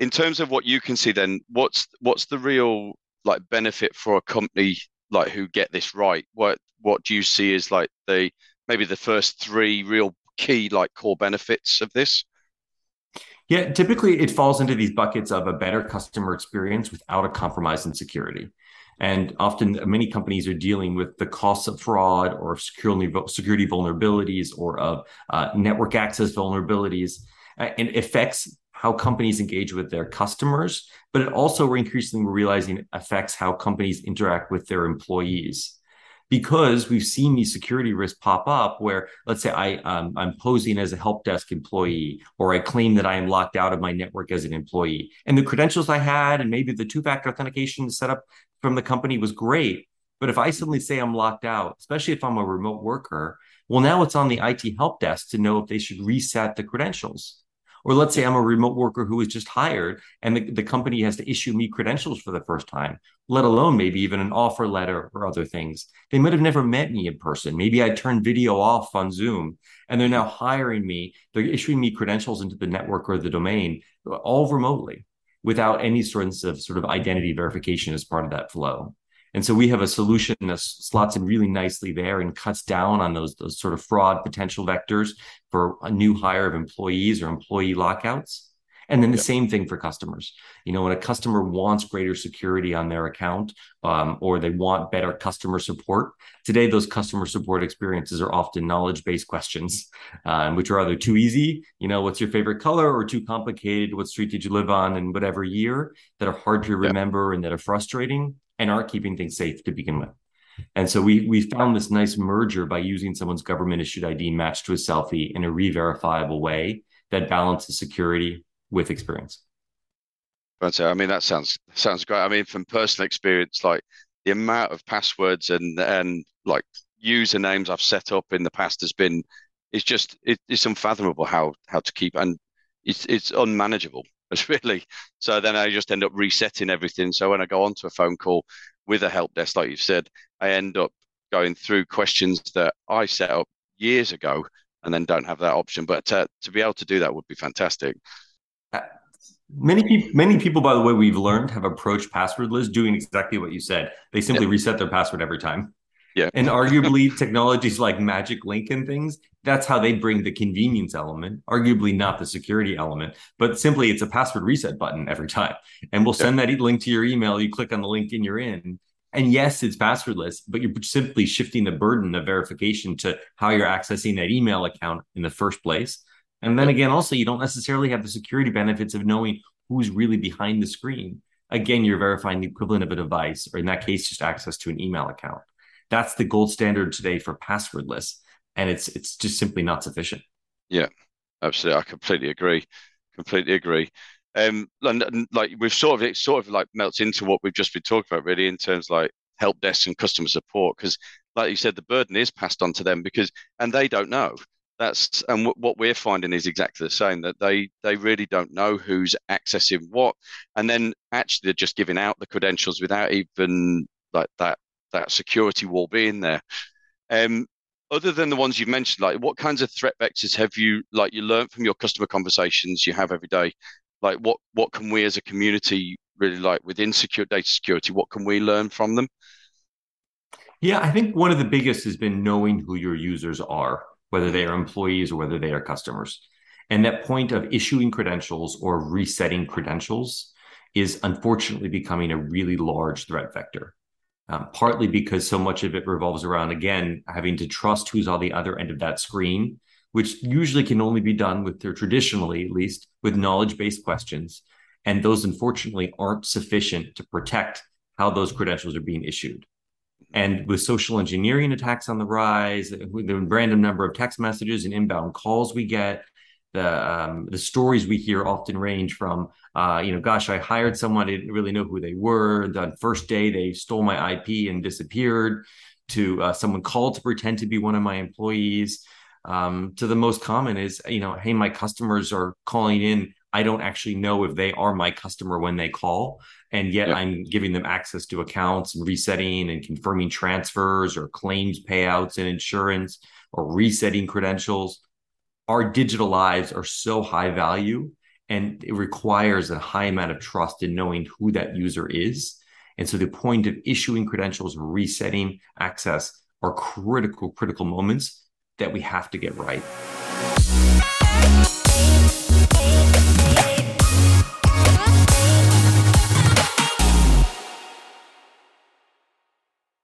in terms of what you can see, then what's what's the real like benefit for a company like who get this right? What what do you see as like the maybe the first three real key like core benefits of this? Yeah, typically it falls into these buckets of a better customer experience without a compromise in security. And often many companies are dealing with the costs of fraud or security, vulnerabilities or of uh, network access vulnerabilities. And it affects how companies engage with their customers, but it also we're increasingly realizing affects how companies interact with their employees. Because we've seen these security risks pop up where let's say I um, I'm posing as a help desk employee or I claim that I am locked out of my network as an employee and the credentials I had and maybe the two factor authentication set up from the company was great but if I suddenly say I'm locked out especially if I'm a remote worker well now it's on the IT help desk to know if they should reset the credentials or let's say I'm a remote worker who was just hired and the, the company has to issue me credentials for the first time, let alone maybe even an offer letter or other things. They might have never met me in person. Maybe I turned video off on Zoom and they're now hiring me. They're issuing me credentials into the network or the domain uh, all remotely without any sort of sort of identity verification as part of that flow. And so we have a solution that slots in really nicely there and cuts down on those, those sort of fraud potential vectors for a new hire of employees or employee lockouts. And then the yep. same thing for customers. You know, when a customer wants greater security on their account um, or they want better customer support, today those customer support experiences are often knowledge based questions, um, which are either too easy, you know, what's your favorite color, or too complicated, what street did you live on in whatever year, that are hard to remember yep. and that are frustrating and aren't keeping things safe to begin with. And so we we found this nice merger by using someone's government issued ID matched to a selfie in a re-verifiable way that balances security with experience. Uh, I mean, that sounds sounds great. I mean, from personal experience, like the amount of passwords and and like usernames I've set up in the past has been it's just it, it's unfathomable how how to keep and it's it's unmanageable. It's really so. Then I just end up resetting everything. So when I go onto a phone call with a help desk, like you've said, I end up going through questions that I set up years ago and then don't have that option. But to, to be able to do that would be fantastic. Uh, many people, many people, by the way, we've learned have approached passwordless doing exactly what you said. They simply reset their password every time. Yeah. And arguably technologies like Magic Link and things, that's how they bring the convenience element, arguably not the security element, but simply it's a password reset button every time. And we'll send yeah. that link to your email. You click on the link and you're in. And yes, it's passwordless, but you're simply shifting the burden of verification to how you're accessing that email account in the first place. And then again, also, you don't necessarily have the security benefits of knowing who's really behind the screen. Again, you're verifying the equivalent of a device, or in that case, just access to an email account. That's the gold standard today for passwordless, and it's it's just simply not sufficient. Yeah, absolutely. I completely agree. Completely agree. Um, and, and like we've sort of it sort of like melts into what we've just been talking about, really, in terms like help desk and customer support, because like you said, the burden is passed on to them because and they don't know. That's and w- what we're finding is exactly the same that they they really don't know who's accessing what, and then actually they're just giving out the credentials without even like that that security wall being there. Um, other than the ones you've mentioned, like what kinds of threat vectors have you like you learned from your customer conversations you have every day? Like what what can we as a community really like within secure data security? What can we learn from them? Yeah, I think one of the biggest has been knowing who your users are, whether they are employees or whether they are customers. And that point of issuing credentials or resetting credentials is unfortunately becoming a really large threat vector um, partly because so much of it revolves around, again, having to trust who's on the other end of that screen, which usually can only be done with their traditionally, at least, with knowledge based questions. And those, unfortunately, aren't sufficient to protect how those credentials are being issued. And with social engineering attacks on the rise, the random number of text messages and inbound calls we get, the um, the stories we hear often range from uh, you know gosh i hired someone i didn't really know who they were. The first day they stole my ip and disappeared to uh, someone called to pretend to be one of my employees. Um, to the most common is you know hey my customers are calling in. I don't actually know if they are my customer when they call. And yet i'm giving them access to accounts and resetting and confirming transfers or claims payouts and insurance or resetting credentials our digital lives are so high value and it requires a high amount of trust in knowing who that user is. And so the point of issuing credentials, resetting access are critical, critical moments that we have to get right.